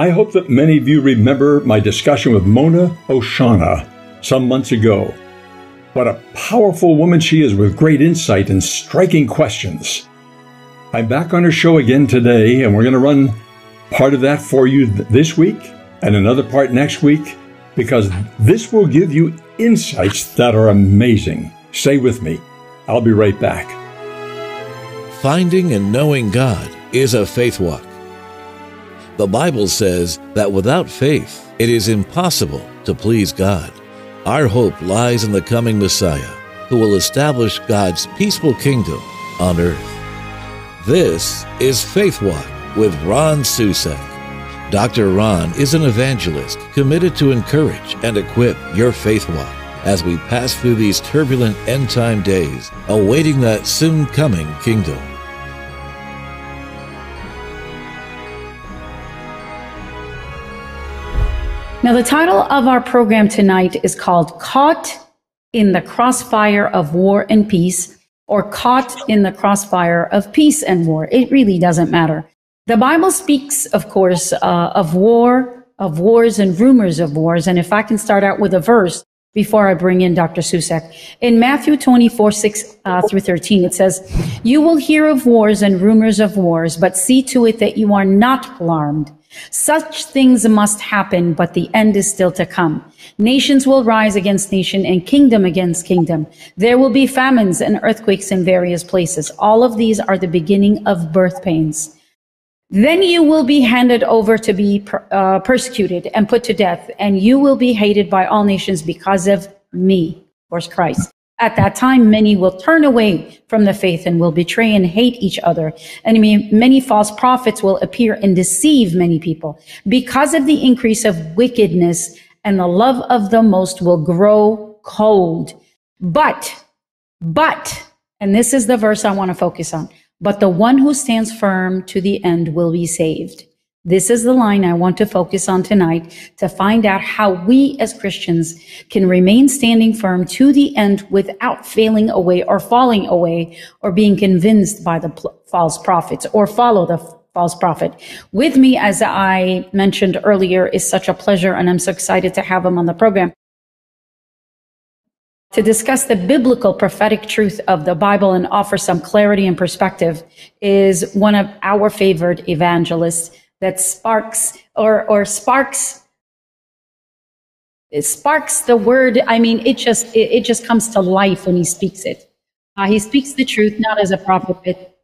I hope that many of you remember my discussion with Mona Oshana some months ago. What a powerful woman she is with great insight and striking questions. I'm back on her show again today, and we're going to run part of that for you th- this week and another part next week because this will give you insights that are amazing. Stay with me. I'll be right back. Finding and knowing God is a faith walk. The Bible says that without faith, it is impossible to please God. Our hope lies in the coming Messiah, who will establish God's peaceful kingdom on earth. This is Faith Walk with Ron Susek. Dr. Ron is an evangelist committed to encourage and equip your faith walk as we pass through these turbulent end time days, awaiting that soon coming kingdom. Now, the title of our program tonight is called Caught in the Crossfire of War and Peace, or Caught in the Crossfire of Peace and War. It really doesn't matter. The Bible speaks, of course, uh, of war, of wars and rumors of wars. And if I can start out with a verse before I bring in Dr. Susek. In Matthew 24, 6 uh, through 13, it says, You will hear of wars and rumors of wars, but see to it that you are not alarmed. Such things must happen, but the end is still to come. Nations will rise against nation and kingdom against kingdom. There will be famines and earthquakes in various places. All of these are the beginning of birth pains. Then you will be handed over to be uh, persecuted and put to death, and you will be hated by all nations because of me, course, Christ. At that time, many will turn away from the faith and will betray and hate each other. And many false prophets will appear and deceive many people. Because of the increase of wickedness and the love of the most will grow cold. But, but, and this is the verse I want to focus on. But the one who stands firm to the end will be saved. This is the line I want to focus on tonight to find out how we as Christians can remain standing firm to the end without failing away or falling away or being convinced by the pl- false prophets or follow the false prophet. With me, as I mentioned earlier, is such a pleasure and I'm so excited to have him on the program to discuss the biblical prophetic truth of the Bible and offer some clarity and perspective is one of our favorite evangelists that sparks or, or sparks sparks the word. I mean, it just, it, it just comes to life when he speaks it. Uh, he speaks the truth, not as a prophet,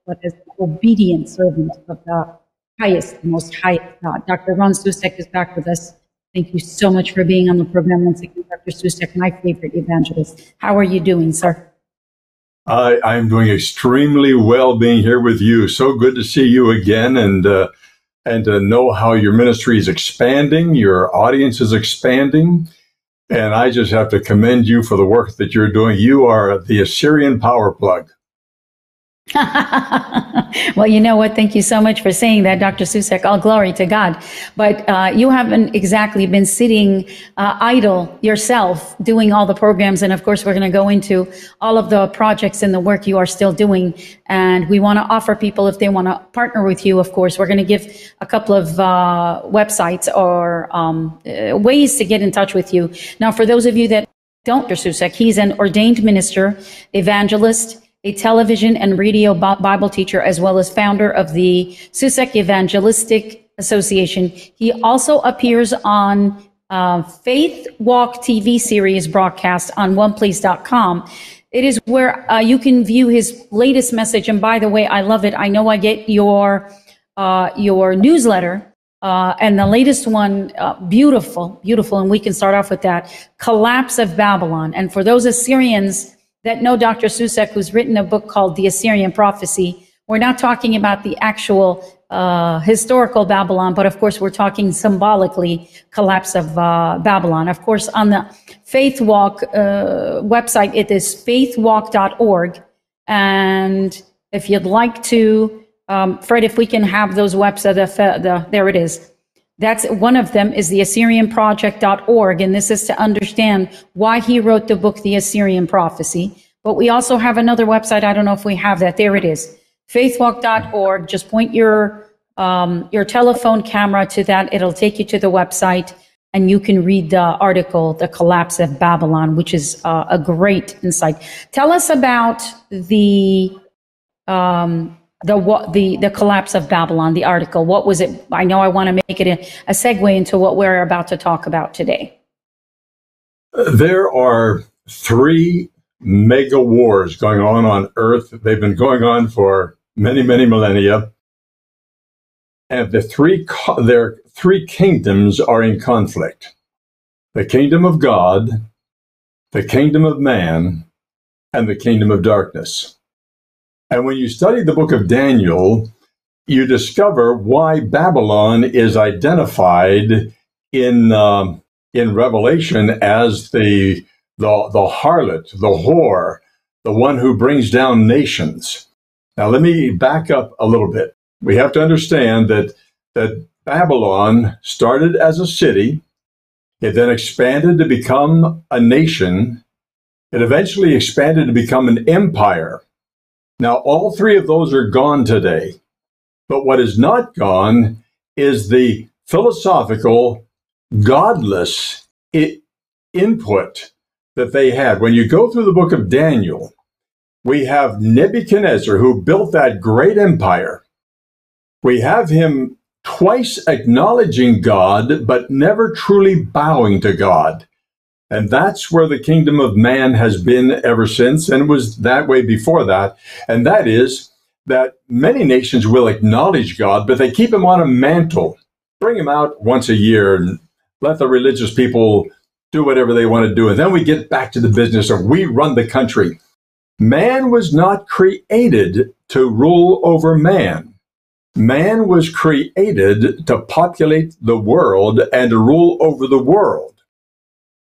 but as an obedient servant of the highest, most highest God. Dr. Ron Susek is back with us. Thank you so much for being on the program once again, Dr. Susek, my favorite evangelist. How are you doing, sir? I, I'm doing extremely well being here with you. So good to see you again and, uh, and to know how your ministry is expanding, your audience is expanding. And I just have to commend you for the work that you're doing. You are the Assyrian power plug. well, you know what? Thank you so much for saying that, Dr. Susek. All glory to God. But uh, you haven't exactly been sitting uh, idle yourself doing all the programs. And of course, we're going to go into all of the projects and the work you are still doing. And we want to offer people, if they want to partner with you, of course, we're going to give a couple of uh, websites or um, uh, ways to get in touch with you. Now, for those of you that don't, Dr. Susek, he's an ordained minister, evangelist, a television and radio Bible teacher, as well as founder of the Susek Evangelistic Association. He also appears on uh, Faith Walk TV series broadcast on oneplace.com. It is where uh, you can view his latest message. And by the way, I love it. I know I get your uh, your newsletter. Uh, and the latest one, uh, beautiful, beautiful. And we can start off with that collapse of Babylon. And for those Assyrians that know Dr. Susek, who's written a book called The Assyrian Prophecy. We're not talking about the actual uh, historical Babylon, but of course, we're talking symbolically collapse of uh, Babylon. Of course, on the Faith Walk uh, website, it is faithwalk.org. And if you'd like to, um, Fred, if we can have those websites, the, the, there it is. That's one of them is the AssyrianProject.org. And this is to understand why he wrote the book, The Assyrian Prophecy. But we also have another website. I don't know if we have that. There it is. Faithwalk.org. Just point your um, your telephone camera to that. It'll take you to the website and you can read the article, The Collapse of Babylon, which is uh, a great insight. Tell us about the, um, the, what, the, the collapse of Babylon, the article. What was it? I know I want to make it a, a segue into what we're about to talk about today. There are three mega wars going on on Earth. They've been going on for many, many millennia. And the three, their three kingdoms are in conflict. The kingdom of God, the kingdom of man, and the kingdom of darkness. And when you study the book of Daniel, you discover why Babylon is identified in, uh, in Revelation as the, the, the harlot, the whore, the one who brings down nations. Now, let me back up a little bit we have to understand that that Babylon started as a city, it then expanded to become a nation, it eventually expanded to become an empire. Now, all three of those are gone today. But what is not gone is the philosophical, godless I- input that they had. When you go through the book of Daniel, we have Nebuchadnezzar who built that great empire we have him twice acknowledging God, but never truly bowing to God. And that's where the kingdom of man has been ever since, and it was that way before that. And that is that many nations will acknowledge God, but they keep him on a mantle, bring him out once a year, and let the religious people do whatever they want to do. And then we get back to the business of we run the country. Man was not created to rule over man. Man was created to populate the world and to rule over the world.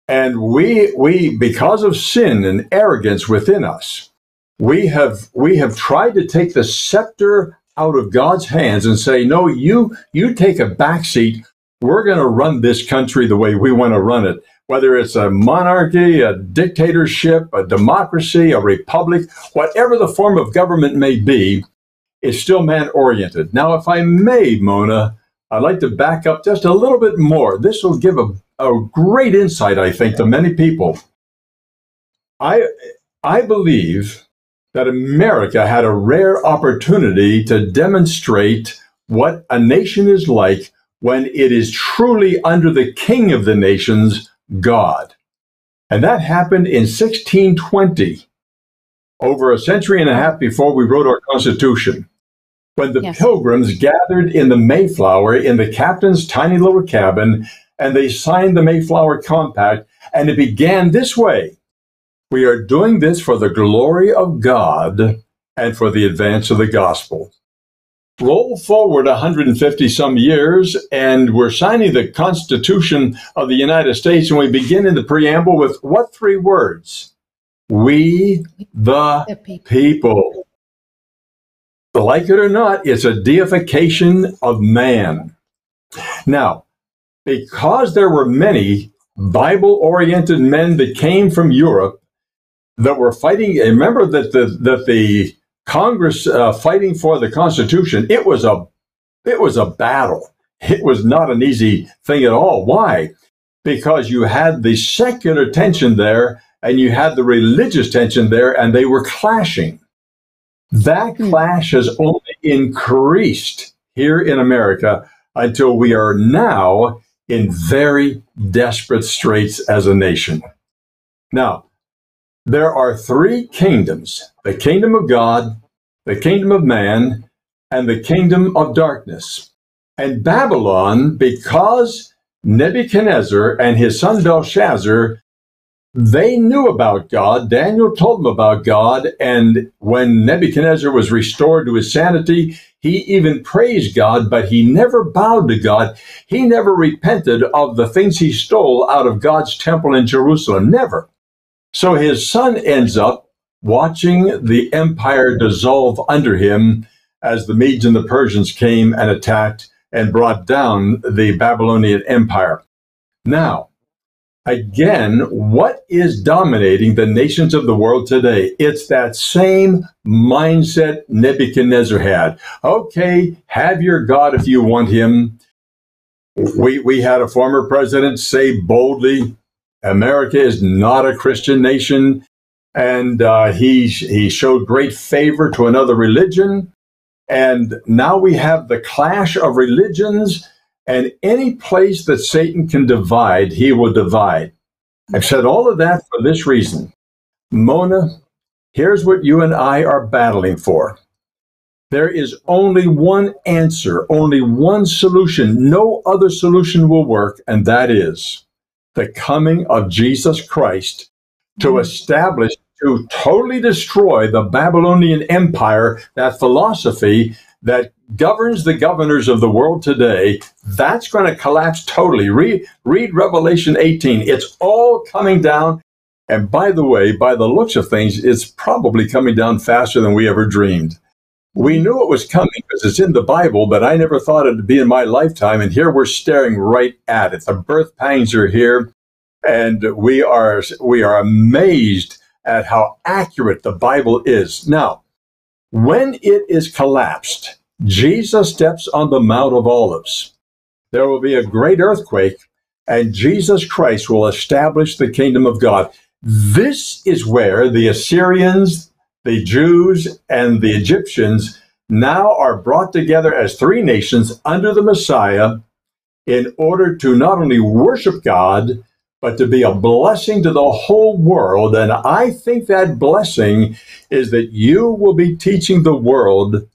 And we, we, because of sin and arrogance within us, we have, we have tried to take the scepter out of God's hands and say, no, you, you take a backseat. We're going to run this country the way we want to run it. Whether it's a monarchy, a dictatorship, a democracy, a republic, whatever the form of government may be, is still man oriented. Now, if I may, Mona, I'd like to back up just a little bit more. This will give a, a great insight, I think, to many people. I, I believe that America had a rare opportunity to demonstrate what a nation is like when it is truly under the king of the nations, God. And that happened in 1620 over a century and a half before we wrote our Constitution, when the yes. pilgrims gathered in the Mayflower in the captain's tiny little cabin and they signed the Mayflower Compact, and it began this way We are doing this for the glory of God and for the advance of the gospel. Roll forward 150 some years, and we're signing the Constitution of the United States, and we begin in the preamble with what three words? We, the, the people. people. Like it or not, it's a deification of man. Now, because there were many Bible oriented men that came from Europe that were fighting, remember that the, that the Congress uh, fighting for the Constitution, it was a it was a battle. It was not an easy thing at all. Why? Because you had the secular tension there and you had the religious tension there, and they were clashing. That hmm. clash has only increased here in America until we are now in very desperate straits as a nation. Now, there are three kingdoms the kingdom of God, the kingdom of man, and the kingdom of darkness. And Babylon, because Nebuchadnezzar and his son Belshazzar they knew about God. Daniel told them about God. And when Nebuchadnezzar was restored to his sanity, he even praised God, but he never bowed to God. He never repented of the things he stole out of God's temple in Jerusalem. Never. So his son ends up watching the empire dissolve under him as the Medes and the Persians came and attacked and brought down the Babylonian Empire. Now, Again, what is dominating the nations of the world today? It's that same mindset Nebuchadnezzar had. Okay, have your God if you want him. We, we had a former president say boldly, America is not a Christian nation. And uh, he, he showed great favor to another religion. And now we have the clash of religions and any place that Satan can divide, he will divide. I've said all of that for this reason. Mona, here's what you and I are battling for. There is only one answer, only one solution. No other solution will work, and that is the coming of Jesus Christ to mm-hmm. establish, to totally destroy the Babylonian Empire, that philosophy that governs the governors of the world today, that's going to collapse totally. Read, read Revelation 18. It's all coming down. And by the way, by the looks of things, it's probably coming down faster than we ever dreamed. We knew it was coming because it's in the Bible, but I never thought it'd be in my lifetime. And here we're staring right at it. The birth pangs are here, and we are we are amazed at how accurate the Bible is. Now, when it is collapsed, Jesus steps on the Mount of Olives. There will be a great earthquake, and Jesus Christ will establish the kingdom of God. This is where the Assyrians, the Jews, and the Egyptians now are brought together as three nations under the Messiah in order to not only worship God, but to be a blessing to the whole world. And I think that blessing is that you will be teaching the world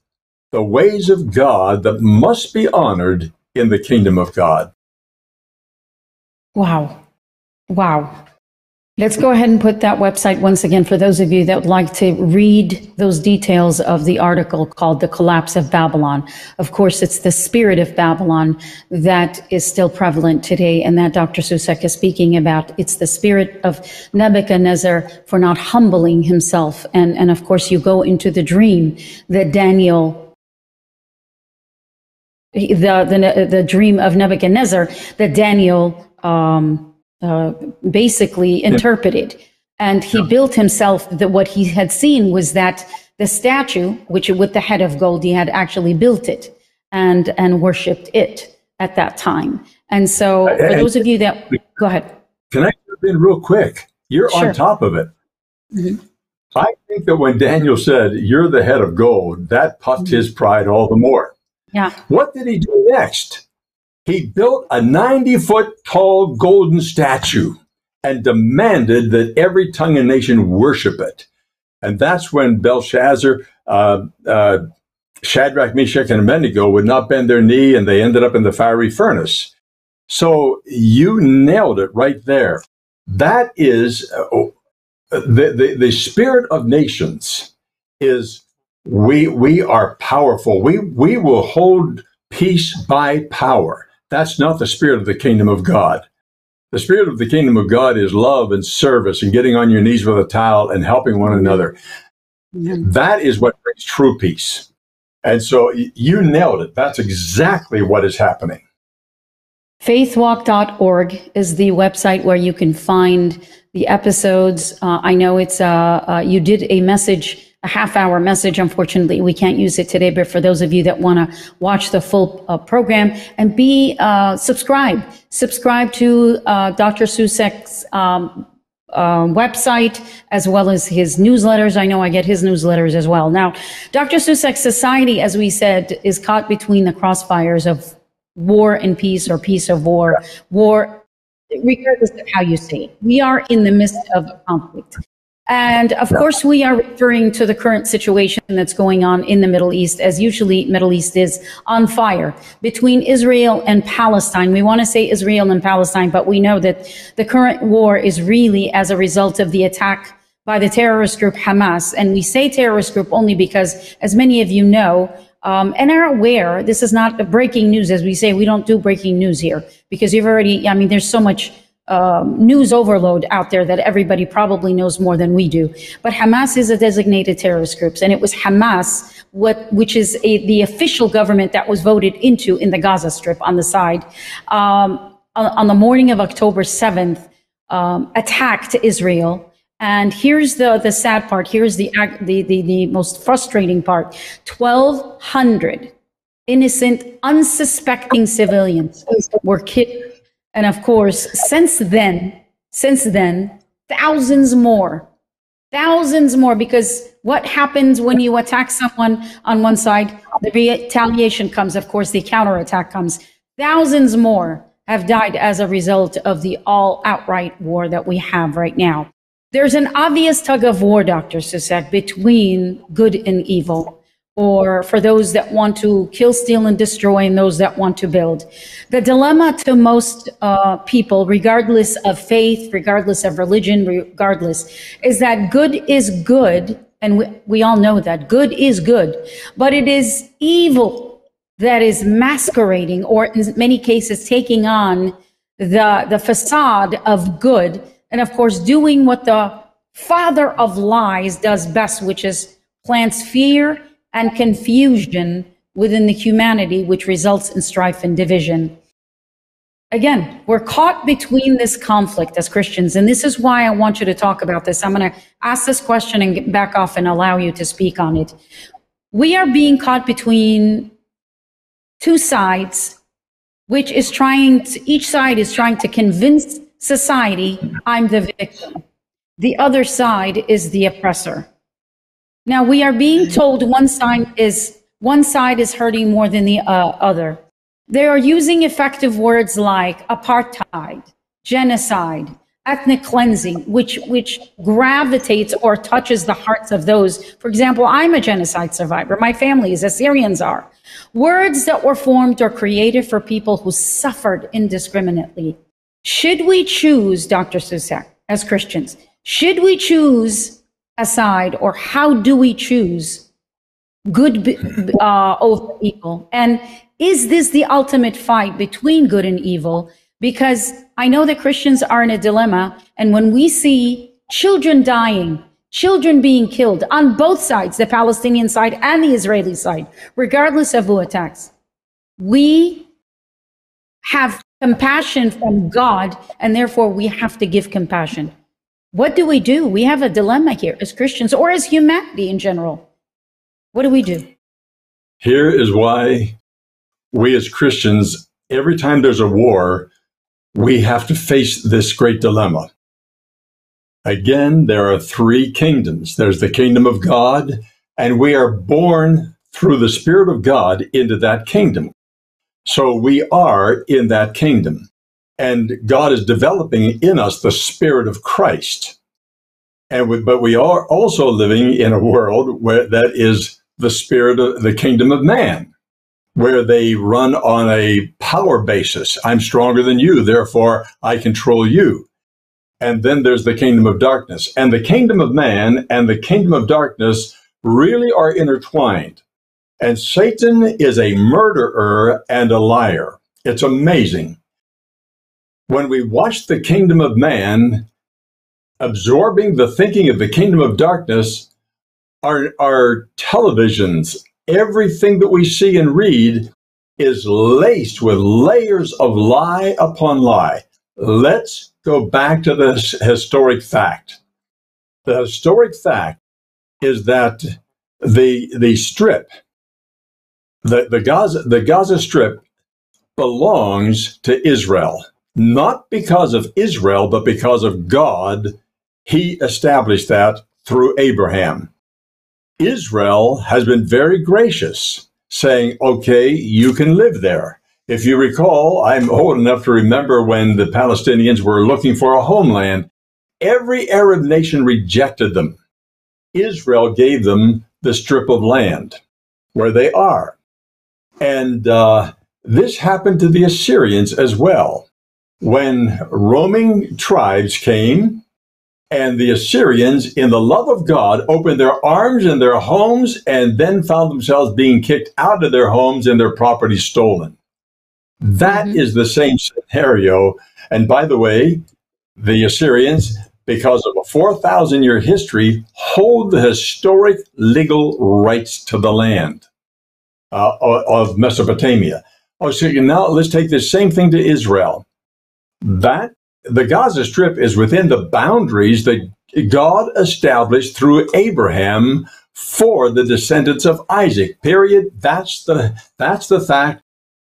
the ways of God that must be honored in the kingdom of God. Wow. Wow. Let's go ahead and put that website once again for those of you that would like to read those details of the article called The Collapse of Babylon. Of course, it's the spirit of Babylon that is still prevalent today and that Dr. Susek is speaking about. It's the spirit of Nebuchadnezzar for not humbling himself. And, and of course, you go into the dream that Daniel the, the, the dream of Nebuchadnezzar that Daniel, um, uh, basically interpreted. And he built himself that what he had seen was that the statue, which with the head of gold, he had actually built it and, and worshipped it at that time. And so for and, those of you that, go ahead. Can I jump in real quick? You're sure. on top of it. Mm-hmm. I think that when Daniel said, You're the head of gold, that puffed mm-hmm. his pride all the more. Yeah. What did he do next? He built a 90 foot tall golden statue and demanded that every tongue and nation worship it. And that's when Belshazzar, uh, uh, Shadrach, Meshach, and Abednego would not bend their knee and they ended up in the fiery furnace. So you nailed it right there. That is uh, the, the, the spirit of nations is we, we are powerful. We, we will hold peace by power. That's not the spirit of the kingdom of God. The spirit of the kingdom of God is love and service and getting on your knees with a towel and helping one another. That is what brings true peace. And so you nailed it. That's exactly what is happening. Faithwalk.org is the website where you can find the episodes. Uh, I know it's, uh, uh, you did a message a half hour message. Unfortunately, we can't use it today, but for those of you that want to watch the full uh, program and be uh, subscribe, subscribe to uh, Dr. Susek's um, uh, website as well as his newsletters. I know I get his newsletters as well. Now, Dr. Susek's society, as we said, is caught between the crossfires of war and peace or peace of war, war regardless of how you say it. We are in the midst of a conflict. And of yeah. course, we are referring to the current situation that's going on in the Middle East, as usually Middle East is on fire between Israel and Palestine. We want to say Israel and Palestine, but we know that the current war is really as a result of the attack by the terrorist group Hamas. And we say terrorist group only because, as many of you know, um, and are aware, this is not a breaking news. As we say, we don't do breaking news here because you've already, I mean, there's so much um, news overload out there that everybody probably knows more than we do. But Hamas is a designated terrorist group, and it was Hamas, what, which is a, the official government that was voted into in the Gaza Strip on the side. Um, on, on, the morning of October 7th, um, attacked Israel. And here's the, the sad part. Here's the, the, the, the most frustrating part. 1,200 innocent, unsuspecting civilians were killed. And of course, since then, since then, thousands more, thousands more, because what happens when you attack someone on one side? The retaliation comes, of course, the counterattack comes. Thousands more have died as a result of the all outright war that we have right now. There's an obvious tug of war, Dr. Susek, between good and evil or for those that want to kill, steal, and destroy, and those that want to build. The dilemma to most uh, people, regardless of faith, regardless of religion, regardless, is that good is good, and we, we all know that good is good, but it is evil that is masquerading, or in many cases, taking on the the facade of good, and of course, doing what the father of lies does best, which is plants fear and confusion within the humanity, which results in strife and division. Again, we're caught between this conflict as Christians, and this is why I want you to talk about this. I'm going to ask this question and back off and allow you to speak on it. We are being caught between two sides, which is trying to, each side is trying to convince society I'm the victim. The other side is the oppressor. Now we are being told one side is one side is hurting more than the uh, other. They are using effective words like apartheid, genocide, ethnic cleansing, which which gravitates or touches the hearts of those. For example, I'm a genocide survivor. My family is Assyrians are. Words that were formed or created for people who suffered indiscriminately. Should we choose, Dr. Susek, as Christians, should we choose aside or how do we choose good uh, over evil? And is this the ultimate fight between good and evil? Because I know that Christians are in a dilemma. And when we see children dying, children being killed on both sides, the Palestinian side and the Israeli side, regardless of who attacks, we have compassion from God, and therefore we have to give compassion. What do we do? We have a dilemma here as Christians or as humanity in general. What do we do? Here is why we as Christians, every time there's a war, we have to face this great dilemma. Again, there are three kingdoms. There's the kingdom of God, and we are born through the Spirit of God into that kingdom. So we are in that kingdom. And God is developing in us the Spirit of Christ. And we, but we are also living in a world where that is the spirit of the kingdom of man, where they run on a power basis. I'm stronger than you, therefore I control you. And then there's the kingdom of darkness. And the kingdom of man and the kingdom of darkness really are intertwined. And Satan is a murderer and a liar. It's amazing when we watch the kingdom of man absorbing the thinking of the kingdom of darkness, our, our televisions, everything that we see and read is laced with layers of lie upon lie. Let's go back to this historic fact. The historic fact is that the, the strip, the, the, Gaza, the Gaza Strip belongs to Israel not because of Israel, but because of God. He established that through Abraham. Israel has been very gracious, saying, okay, you can live there. If you recall, I'm old enough to remember when the Palestinians were looking for a homeland. Every Arab nation rejected them. Israel gave them the strip of land where they are. And uh, this happened to the Assyrians as well when roaming tribes came and the Assyrians, in the love of God, opened their arms and their homes and then found themselves being kicked out of their homes and their property stolen. That mm-hmm. is the same scenario. And by the way, the Assyrians, because of a 4,000 year history, hold the historic legal rights to the land uh, of Mesopotamia. Oh, so now let's take the same thing to Israel. That the Gaza Strip is within the boundaries that God established through Abraham for the descendants of Isaac. Period. That's the that's the fact.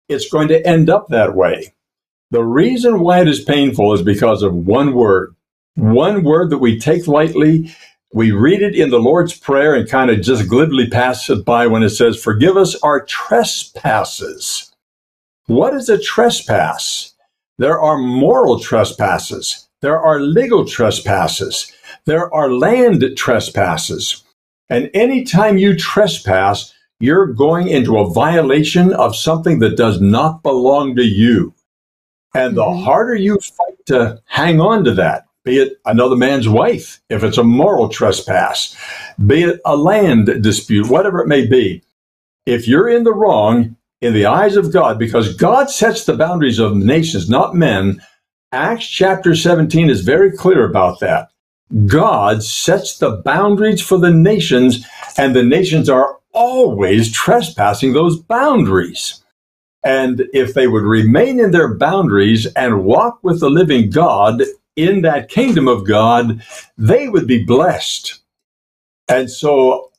It's going to end up that way. The reason why it is painful is because of one word. One word that we take lightly. We read it in the Lord's Prayer and kind of just glibly pass it by when it says, Forgive us our trespasses. What is a trespass? There are moral trespasses. There are legal trespasses. There are land trespasses. And anytime you trespass, you're going into a violation of something that does not belong to you. And the mm-hmm. harder you fight to hang on to that, be it another man's wife, if it's a moral trespass, be it a land dispute, whatever it may be, if you're in the wrong in the eyes of God, because God sets the boundaries of nations, not men, Acts chapter 17 is very clear about that. God sets the boundaries for the nations, and the nations are always trespassing those boundaries. And if they would remain in their boundaries and walk with the living God in that kingdom of God, they would be blessed. And so,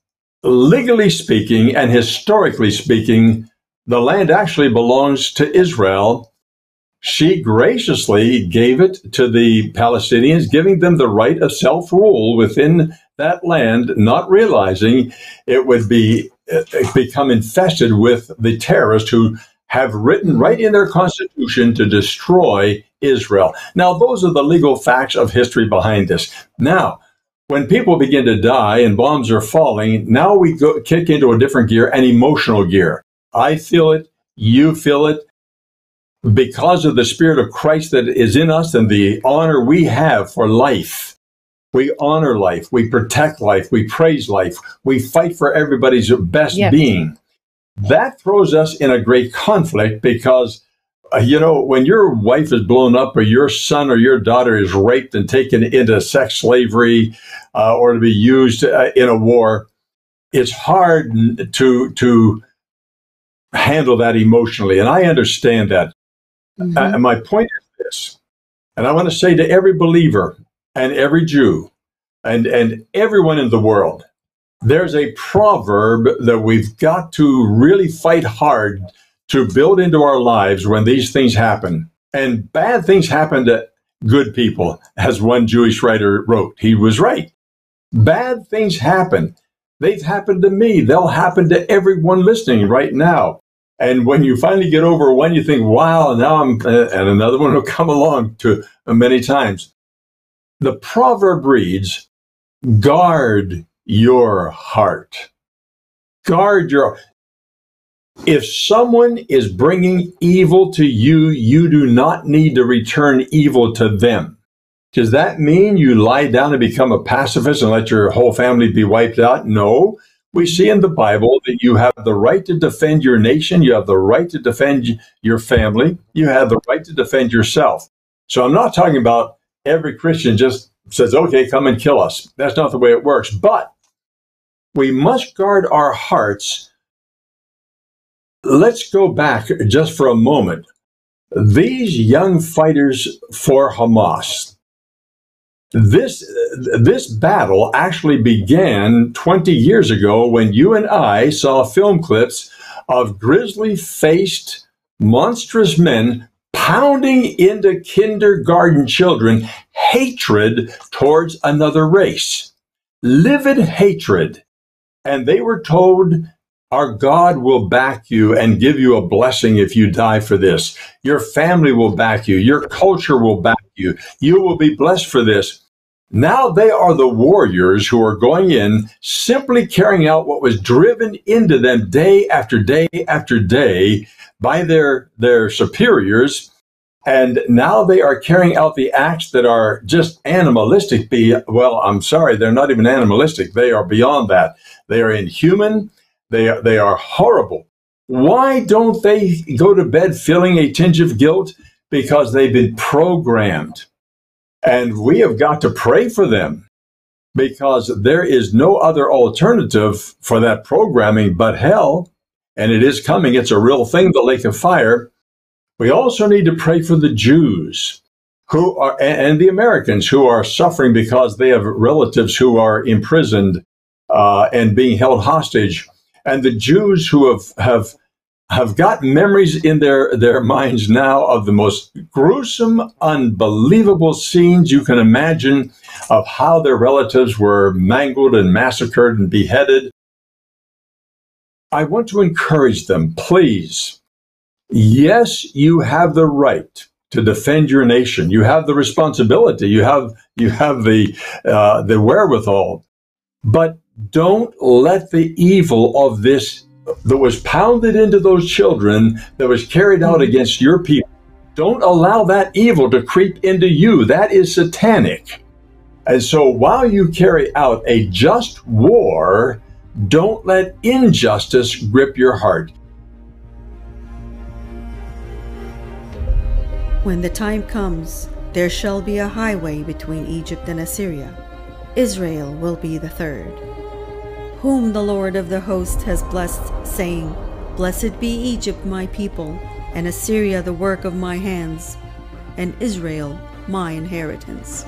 legally speaking and historically speaking, the land actually belongs to Israel she graciously gave it to the Palestinians, giving them the right of self rule within that land, not realizing it would be uh, become infested with the terrorists who have written right in their constitution to destroy Israel. Now, those are the legal facts of history behind this. Now, when people begin to die and bombs are falling, now we go, kick into a different gear, an emotional gear. I feel it, you feel it, because of the Spirit of Christ that is in us and the honor we have for life. We honor life, we protect life, we praise life, we fight for everybody's best yes. being. That throws us in a great conflict because, uh, you know, when your wife is blown up or your son or your daughter is raped and taken into sex slavery uh, or to be used uh, in a war, it's hard to to handle that emotionally, and I understand that. Mm-hmm. Uh, and my point is this, and I want to say to every believer and every Jew and, and everyone in the world, there's a proverb that we've got to really fight hard to build into our lives when these things happen. And bad things happen to good people, as one Jewish writer wrote. He was right. Bad things happen. They've happened to me. They'll happen to everyone listening right now. And when you finally get over one, you think, wow, now I'm, uh, and another one will come along to many times. The proverb reads, guard your heart. Guard your, if someone is bringing evil to you, you do not need to return evil to them. Does that mean you lie down and become a pacifist and let your whole family be wiped out? No. We see in the Bible that you have the right to defend your nation, you have the right to defend your family, you have the right to defend yourself. So I'm not talking about every Christian just says, okay, come and kill us. That's not the way it works. But we must guard our hearts. Let's go back just for a moment. These young fighters for Hamas, this this battle actually began 20 years ago when you and I saw film clips of grizzly faced monstrous men pounding into kindergarten children hatred towards another race livid hatred and they were told our God will back you and give you a blessing if you die for this. Your family will back you. Your culture will back you. You will be blessed for this. Now they are the warriors who are going in simply carrying out what was driven into them day after day after day by their, their superiors. And now they are carrying out the acts that are just animalistic. Be well, I'm sorry, they're not even animalistic. They are beyond that. They are inhuman. They are, they are horrible. Why don't they go to bed feeling a tinge of guilt? Because they've been programmed. And we have got to pray for them because there is no other alternative for that programming but hell. And it is coming. It's a real thing, the lake of fire. We also need to pray for the Jews. who are, and the Americans who are suffering because they have relatives who are imprisoned uh, and being held hostage, and the Jews who have have have got memories in their their minds now of the most gruesome, unbelievable scenes you can imagine of how their relatives were mangled and massacred and beheaded. I want to encourage them, please. Yes, you have the right to defend your nation. You have the responsibility. You have you have the uh, the wherewithal, but don't let the evil of this that was pounded into those children, that was carried out hmm. against your people. Don't allow that evil to creep into you. That is satanic. And so while you carry out a just war, don't let injustice grip your heart. When the time comes, there shall be a highway between Egypt and Assyria. Israel will be the third whom the Lord of the host has blessed, saying, Blessed be Egypt, my people, and Assyria, the work of my hands, and Israel, my inheritance.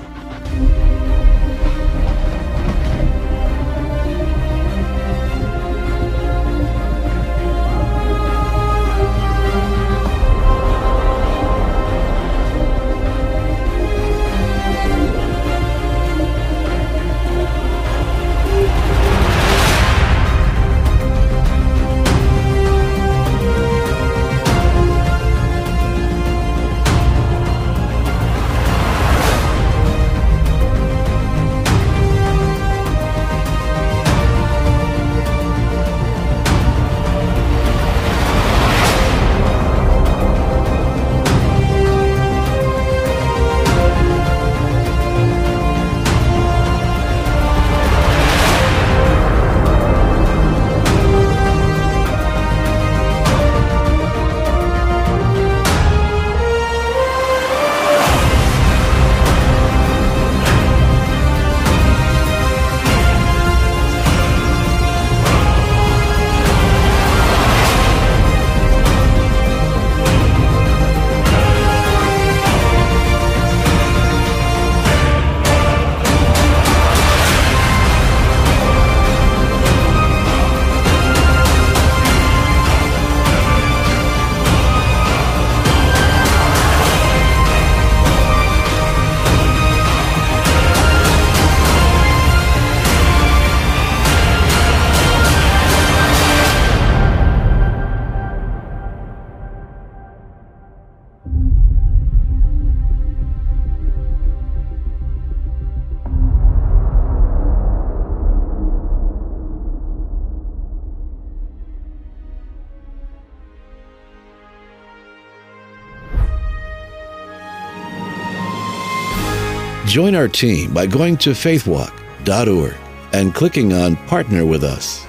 Join our team by going to faithwalk.org and clicking on Partner with Us.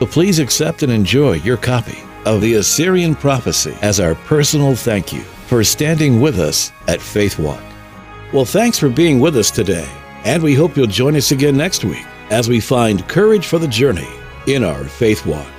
So please accept and enjoy your copy of the Assyrian Prophecy as our personal thank you for standing with us at Faithwalk. Well, thanks for being with us today, and we hope you'll join us again next week as we find courage for the journey in our Faith Walk.